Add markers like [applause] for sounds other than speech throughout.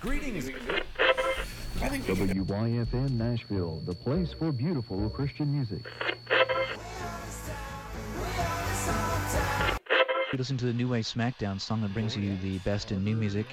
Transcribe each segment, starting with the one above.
Greetings. WYFN Nashville, the place for beautiful Christian music. You listen to the New Way SmackDown song that brings you the best in new music.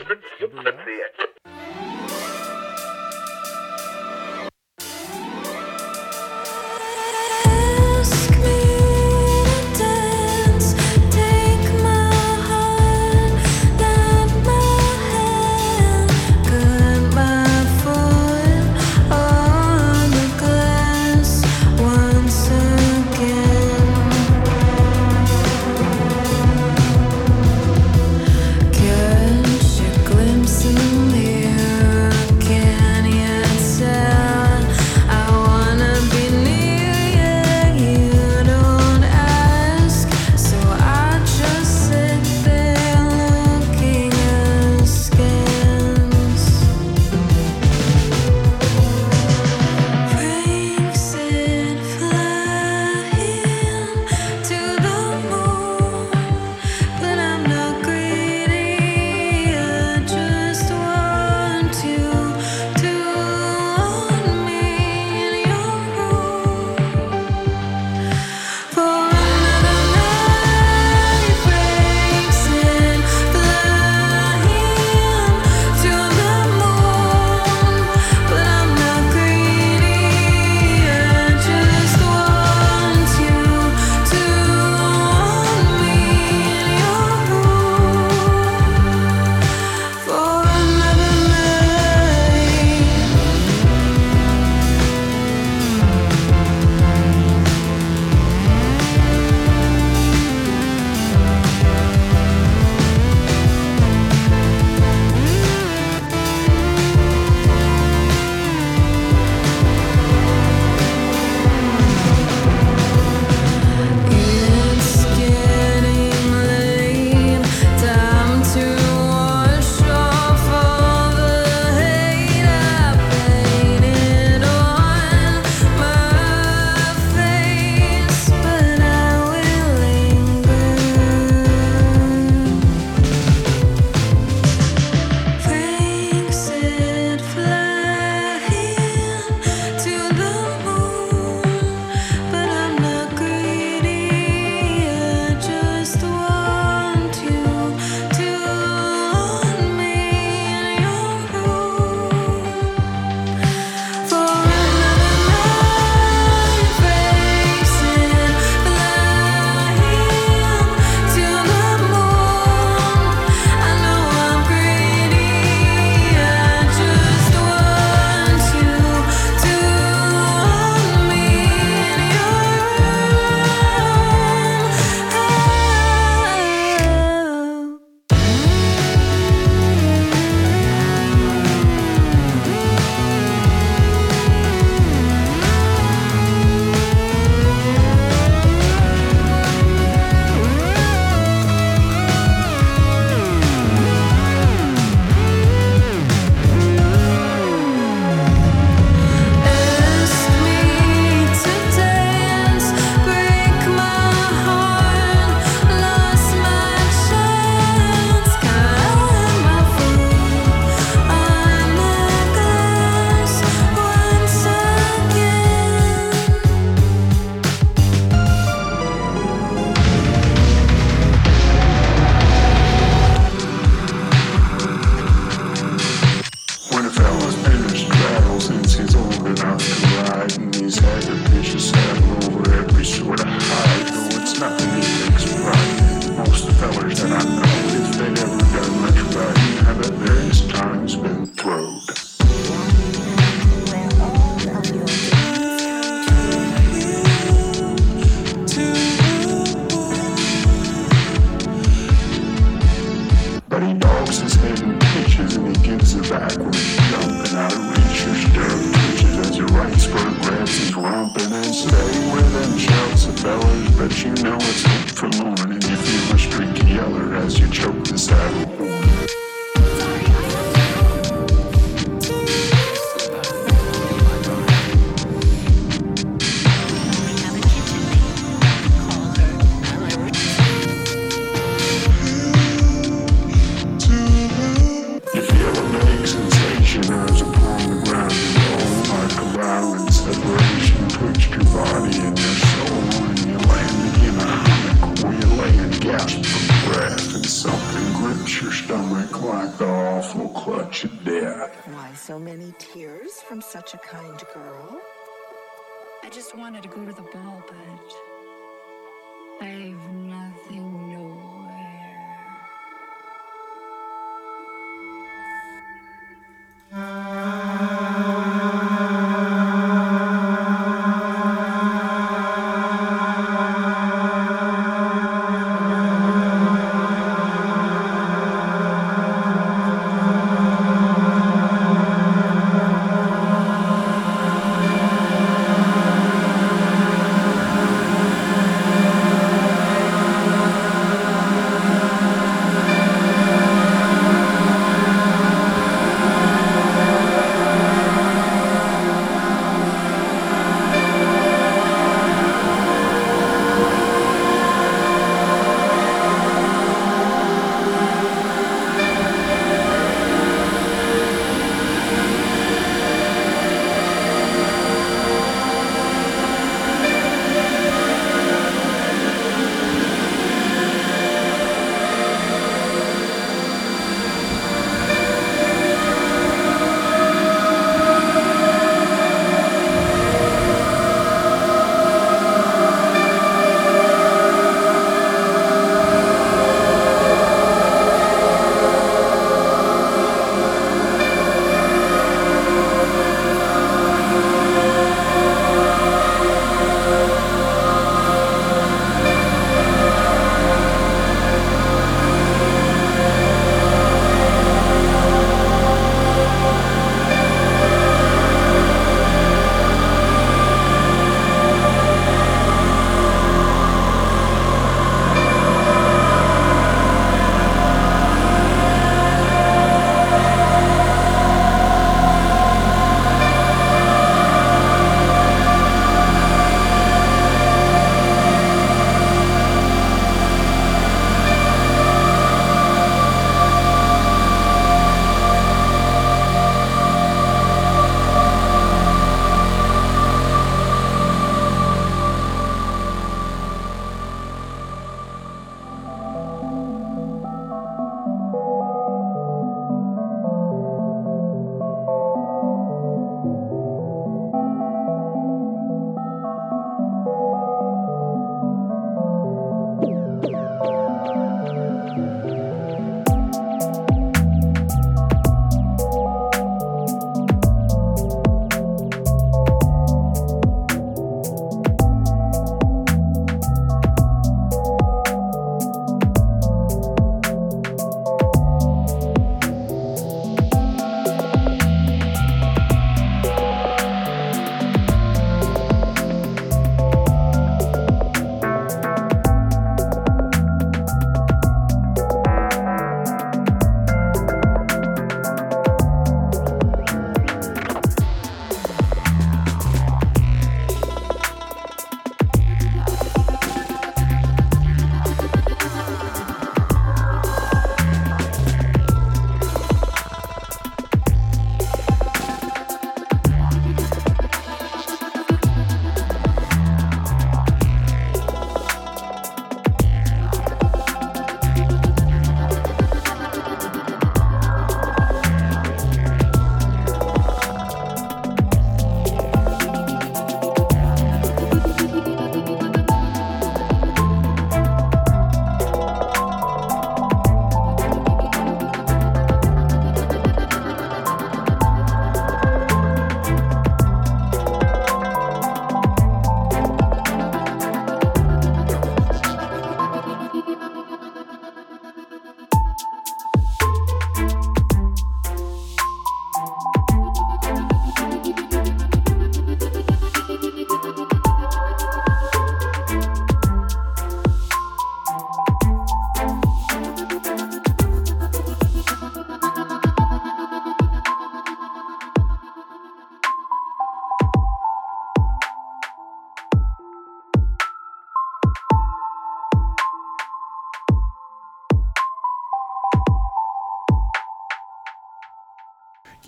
Just wanted to go to the ball,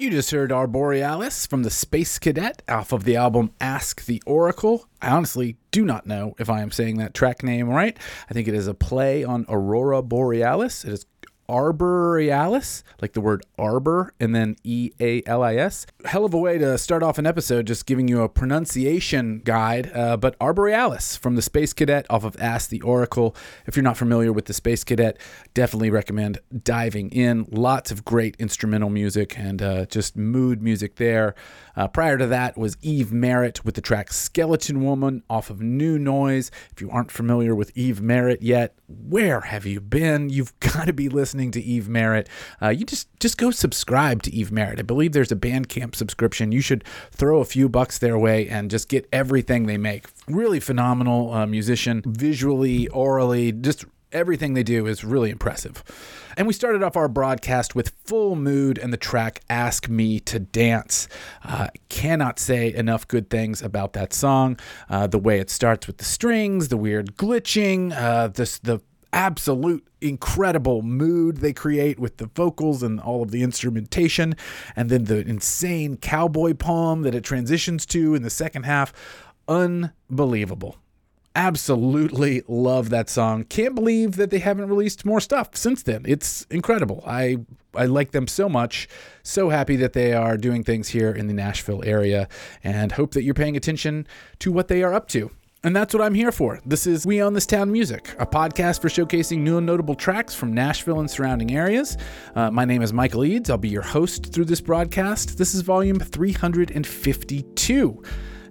You just heard Arborealis from the Space Cadet off of the album Ask the Oracle. I honestly do not know if I am saying that track name right. I think it is a play on Aurora Borealis. It is Arborealis, like the word arbor, and then E A L I S. Hell of a way to start off an episode, just giving you a pronunciation guide. Uh, but Arborealis from the Space Cadet off of Ask the Oracle. If you're not familiar with the Space Cadet, definitely recommend diving in. Lots of great instrumental music and uh, just mood music there. Uh, prior to that was Eve Maret with the track Skeleton Woman off of New Noise. If you aren't familiar with Eve Maret yet, where have you been? You've [laughs] got to be listening to Eve Maret. Uh, you just just go subscribe to Eve Maret. I believe there's a Bandcamp subscription. You should throw a few bucks their way and just get everything they make. Really phenomenal uh, musician, visually, orally, just everything they do is really impressive. And we started off our broadcast with Full Mood and the track Ask Me to Dance. Uh, cannot say enough good things about that song. Uh, the way it starts with the strings, the weird glitching, uh, this, the absolute incredible mood they create with the vocals and all of the instrumentation, and then the insane cowboy poem that it transitions to in the second half. Unbelievable absolutely love that song. Can't believe that they haven't released more stuff since then. It's incredible. I I like them so much. So happy that they are doing things here in the Nashville area and hope that you're paying attention to what they are up to. And that's what I'm here for. This is We Own This Town Music, a podcast for showcasing new and notable tracks from Nashville and surrounding areas. Uh, my name is Michael Eads. I'll be your host through this broadcast. This is volume 352.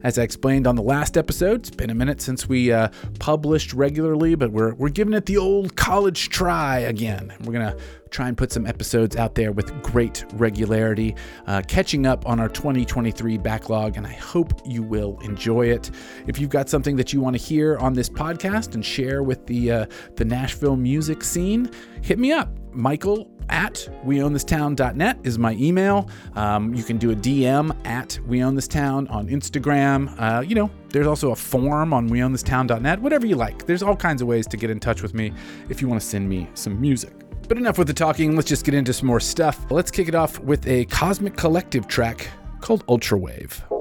As I explained on the last episode, it's been a minute since we uh, published regularly, but we're, we're giving it the old college try again. We're going to try and put some episodes out there with great regularity, uh, catching up on our 2023 backlog, and I hope you will enjoy it. If you've got something that you want to hear on this podcast and share with the uh, the Nashville music scene, hit me up, Michael at weownthistown.net is my email. Um, you can do a DM at weownthistown on Instagram. Uh, you know, there's also a form on weownthistown.net. Whatever you like. There's all kinds of ways to get in touch with me if you want to send me some music. But enough with the talking. Let's just get into some more stuff. Let's kick it off with a Cosmic Collective track called Ultrawave.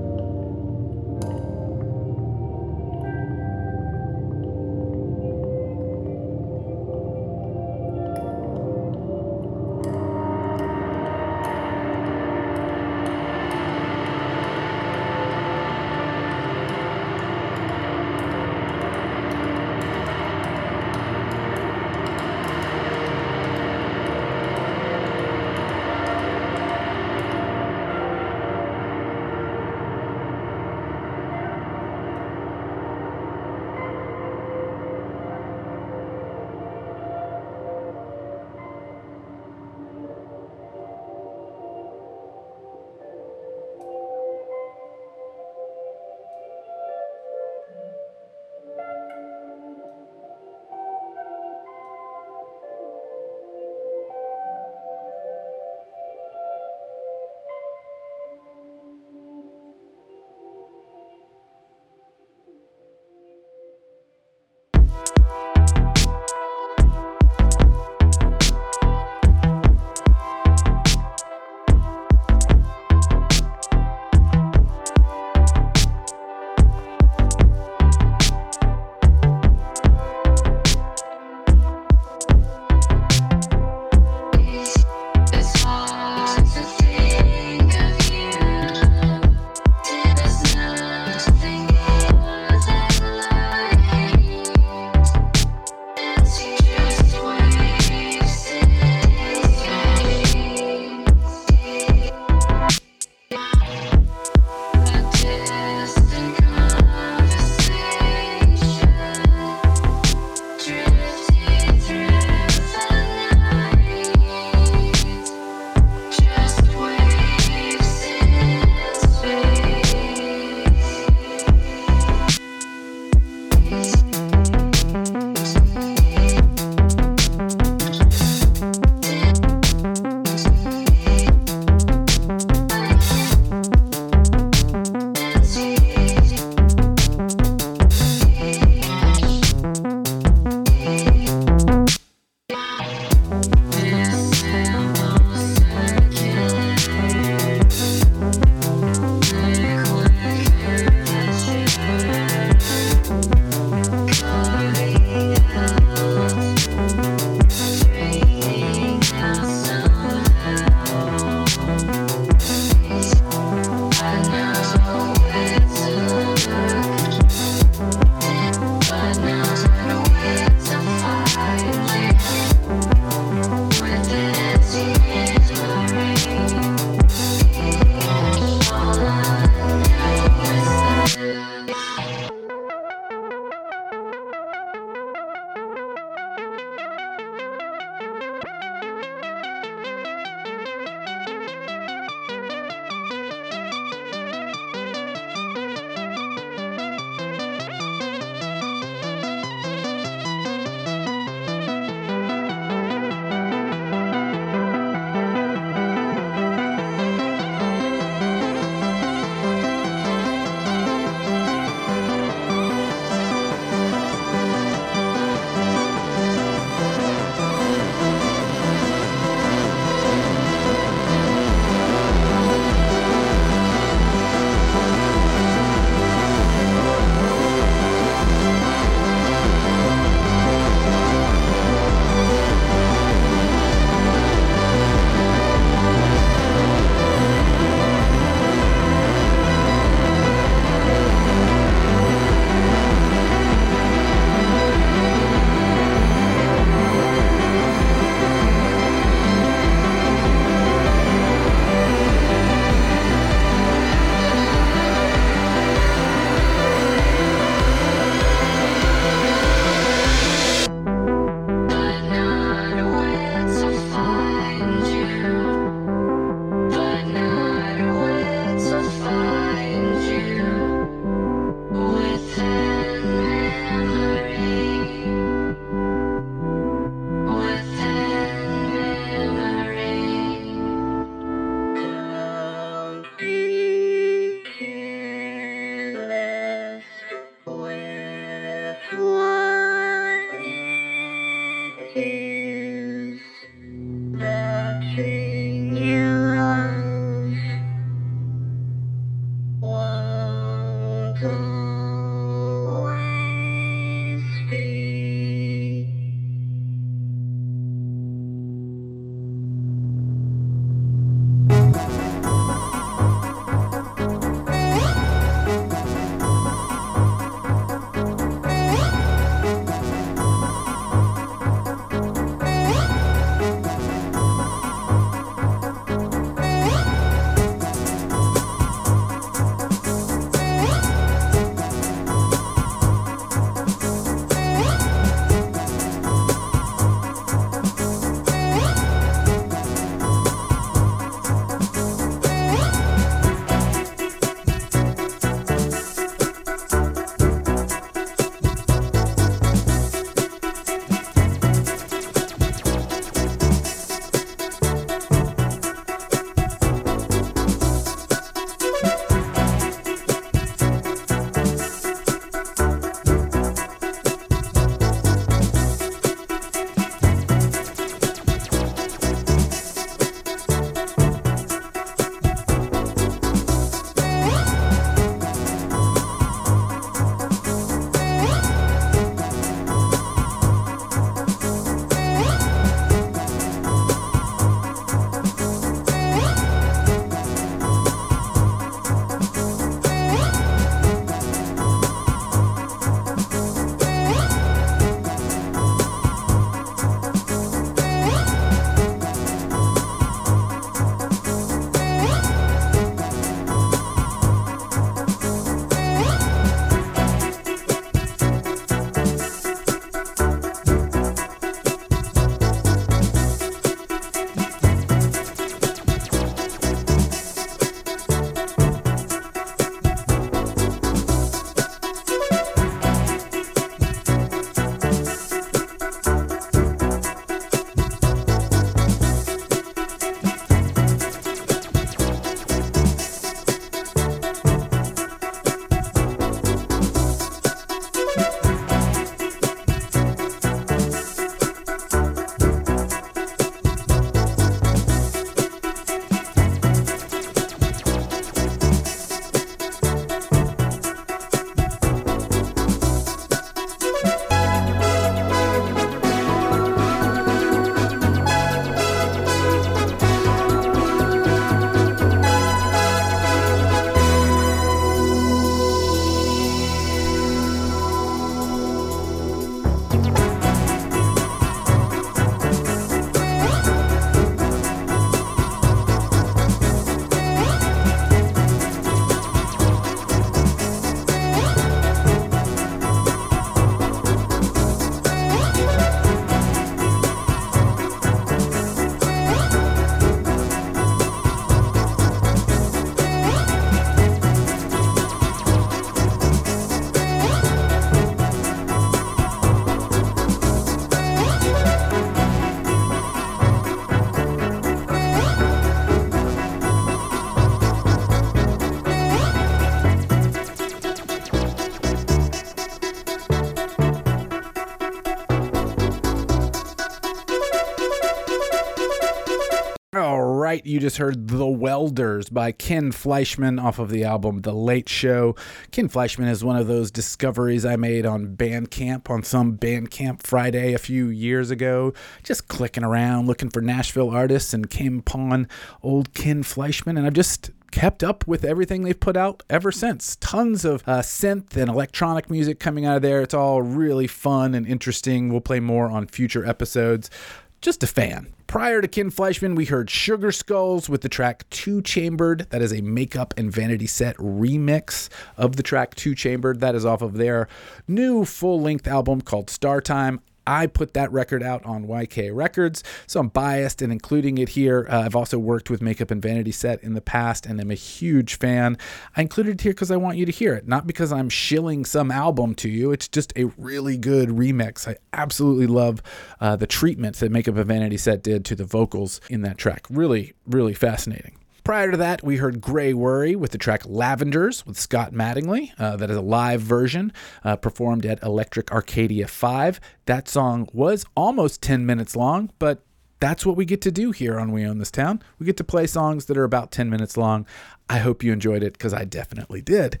You just heard The Welders by Ken Fleischman off of the album The Late Show. Ken Fleischman is one of those discoveries I made on Bandcamp on some Bandcamp Friday a few years ago. Just clicking around looking for Nashville artists and came upon old Ken Fleischman, and I've just kept up with everything they've put out ever since. Tons of uh, synth and electronic music coming out of there. It's all really fun and interesting. We'll play more on future episodes. Just a fan. Prior to Ken Fleischman, we heard Sugar Skulls with the track Two Chambered. That is a makeup and vanity set remix of the track Two Chambered. That is off of their new full length album called Star Time. I put that record out on YK Records, so I'm biased in including it here. Uh, I've also worked with Makeup and Vanity Set in the past and I'm a huge fan. I included it here because I want you to hear it, not because I'm shilling some album to you. It's just a really good remix. I absolutely love uh, the treatment that Makeup and Vanity Set did to the vocals in that track. Really, really fascinating. Prior to that, we heard Gray Worry with the track Lavenders with Scott Mattingly. Uh, that is a live version uh, performed at Electric Arcadia 5. That song was almost 10 minutes long, but that's what we get to do here on We Own This Town. We get to play songs that are about 10 minutes long. I hope you enjoyed it because I definitely did.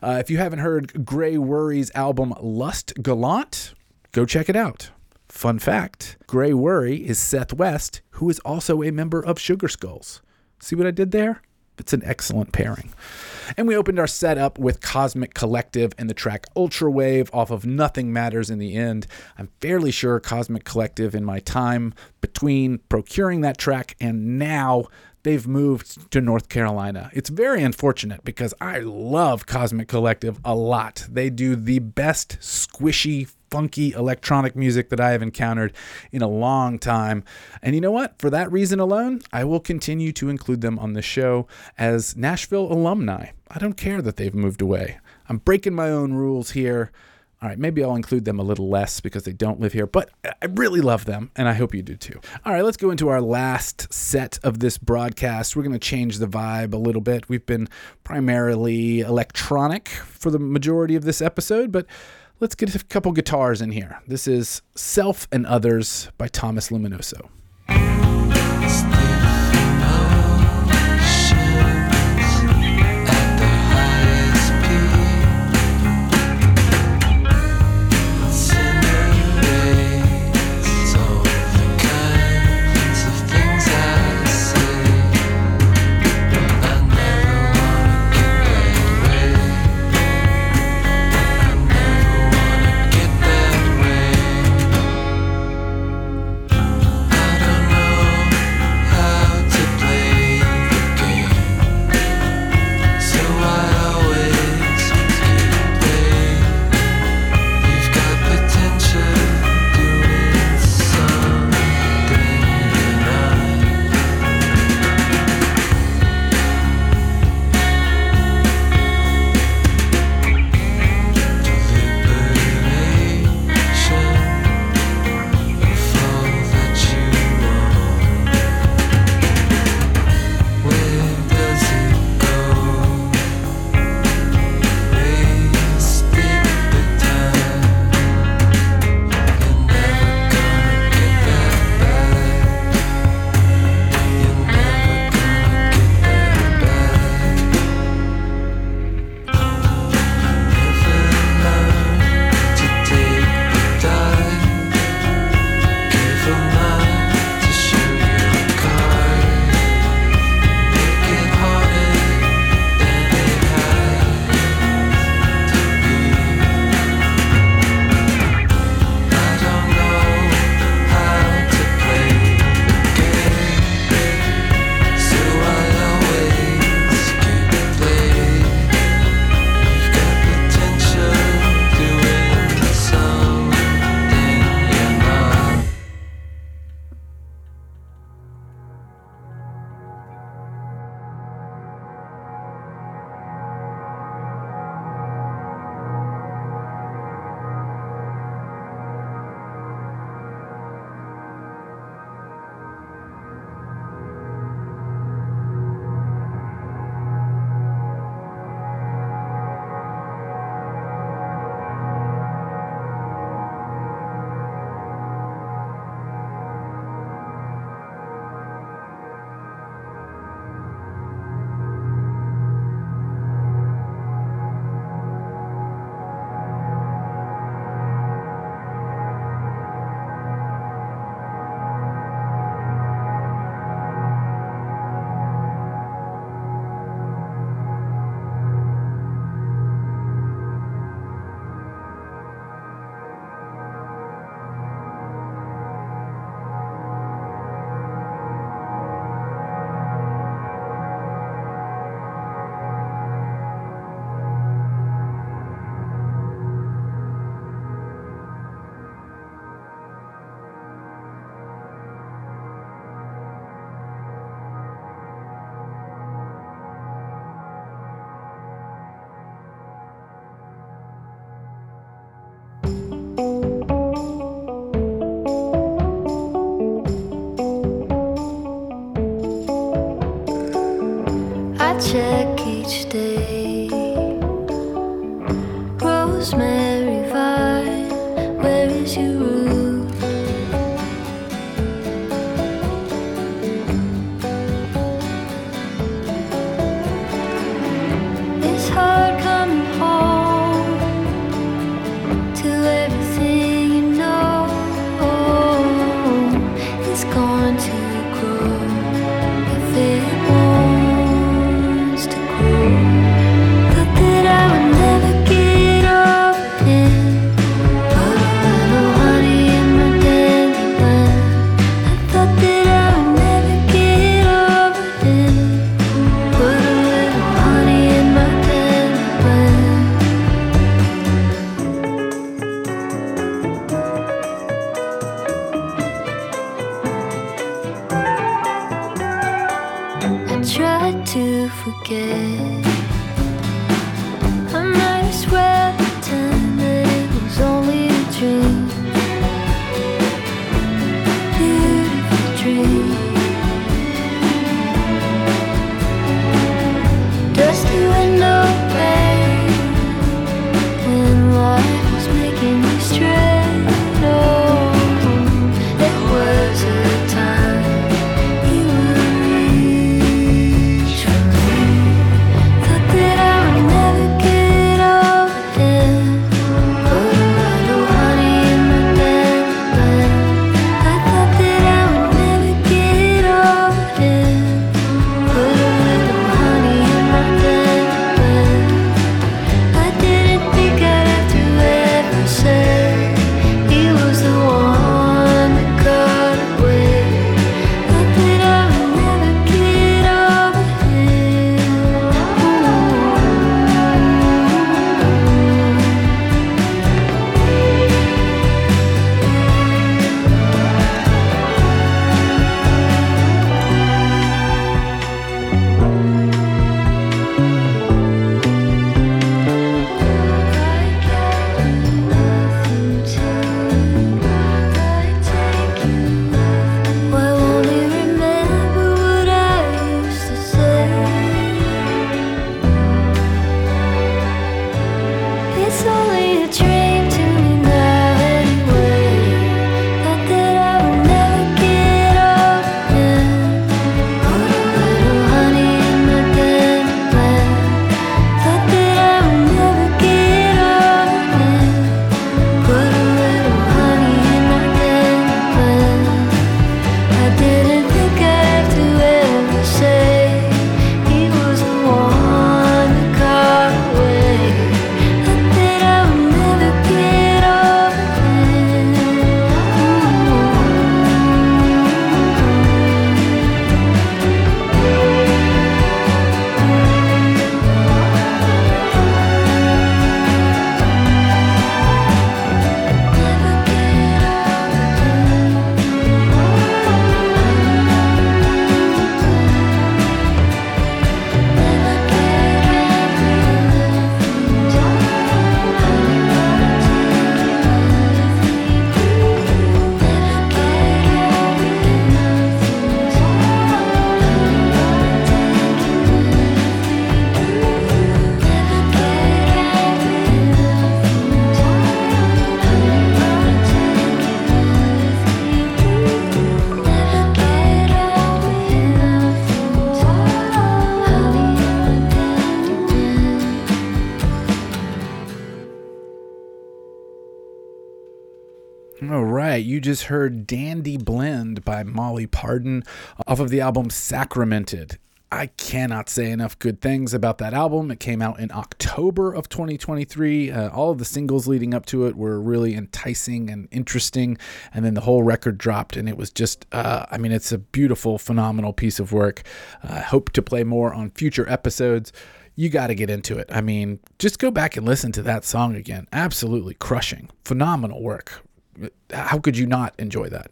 Uh, if you haven't heard Gray Worry's album Lust Gallant, go check it out. Fun fact Gray Worry is Seth West, who is also a member of Sugar Skulls. See what I did there? It's an excellent pairing. And we opened our set up with Cosmic Collective and the track Ultra Wave off of Nothing Matters in the End. I'm fairly sure Cosmic Collective, in my time between procuring that track and now, they've moved to North Carolina. It's very unfortunate because I love Cosmic Collective a lot. They do the best squishy, funky electronic music that I have encountered in a long time. And you know what? For that reason alone, I will continue to include them on the show as Nashville alumni. I don't care that they've moved away. I'm breaking my own rules here. All right, maybe I'll include them a little less because they don't live here, but I really love them and I hope you do too. All right, let's go into our last set of this broadcast. We're going to change the vibe a little bit. We've been primarily electronic for the majority of this episode, but let's get a couple guitars in here. This is Self and Others by Thomas Luminoso. All right, you just heard Dandy Blend by Molly Parden off of the album Sacramented. I cannot say enough good things about that album. It came out in October of 2023. Uh, all of the singles leading up to it were really enticing and interesting. And then the whole record dropped, and it was just, uh, I mean, it's a beautiful, phenomenal piece of work. I uh, hope to play more on future episodes. You got to get into it. I mean, just go back and listen to that song again. Absolutely crushing, phenomenal work how could you not enjoy that?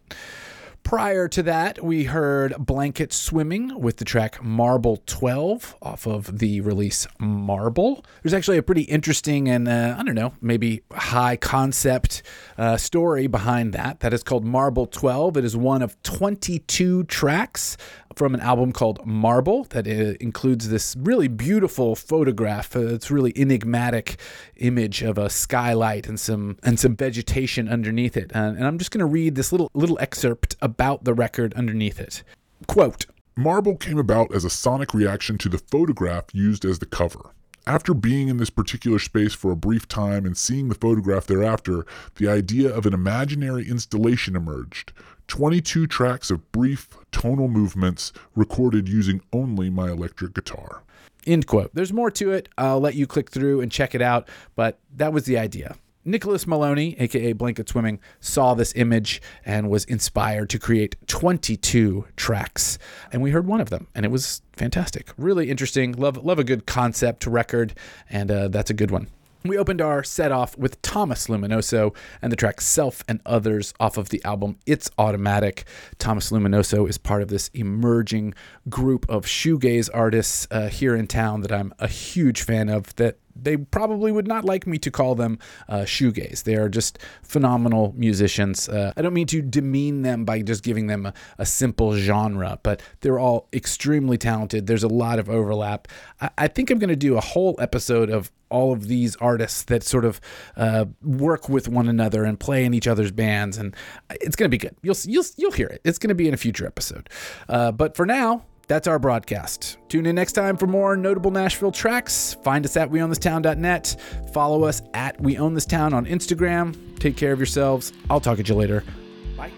Prior to that, we heard Blanket Swimming with the track Marble 12 off of the release Marble. There's actually a pretty interesting and, uh, I don't know, maybe high concept uh, story behind that. That is called Marble 12. It is one of 22 tracks from an album called Marble that uh, includes this really beautiful photograph. Uh, it's really enigmatic image of a skylight and some and some vegetation underneath it. And I'm just going to read this little little excerpt about the record underneath it. Quote. Marble came about as a sonic reaction to the photograph used as the cover. After being in this particular space for a brief time and seeing the photograph thereafter, the idea of an imaginary installation emerged. 22 tracks of brief tonal movements recorded using only my electric guitar. End quote. There's more to it. I'll let you click through and check it out, but that was the idea. Nicholas Maloney, aka Blanket Swimming, saw this image and was inspired to create 22 tracks. And we heard one of them, and it was fantastic. Really interesting. Love, love a good concept record, and uh, that's a good one. We opened our set off with Thomas Luminoso and the track Self and Others off of the album It's Automatic. Thomas Luminoso is part of this emerging group of shoegaze artists uh, here in town that I'm a huge fan of that they probably would not like me to call them uh, shoegaze. They are just phenomenal musicians. Uh, I don't mean to demean them by just giving them a, a, simple genre, but they're all extremely talented. There's a lot of overlap. I, I think I'm going to do a whole episode of all of these artists that sort of uh, work with one another and play in each other's bands, and it's going to be good. You'll you'll you'll hear it. It's going to be in a future episode. Uh, but for now, that's our broadcast. Tune in next time for more notable Nashville tracks. Find us at weownthistown.net. Follow us at We Own This Town on Instagram. Take care of yourselves. I'll talk at you later. Bye.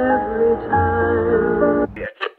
every time.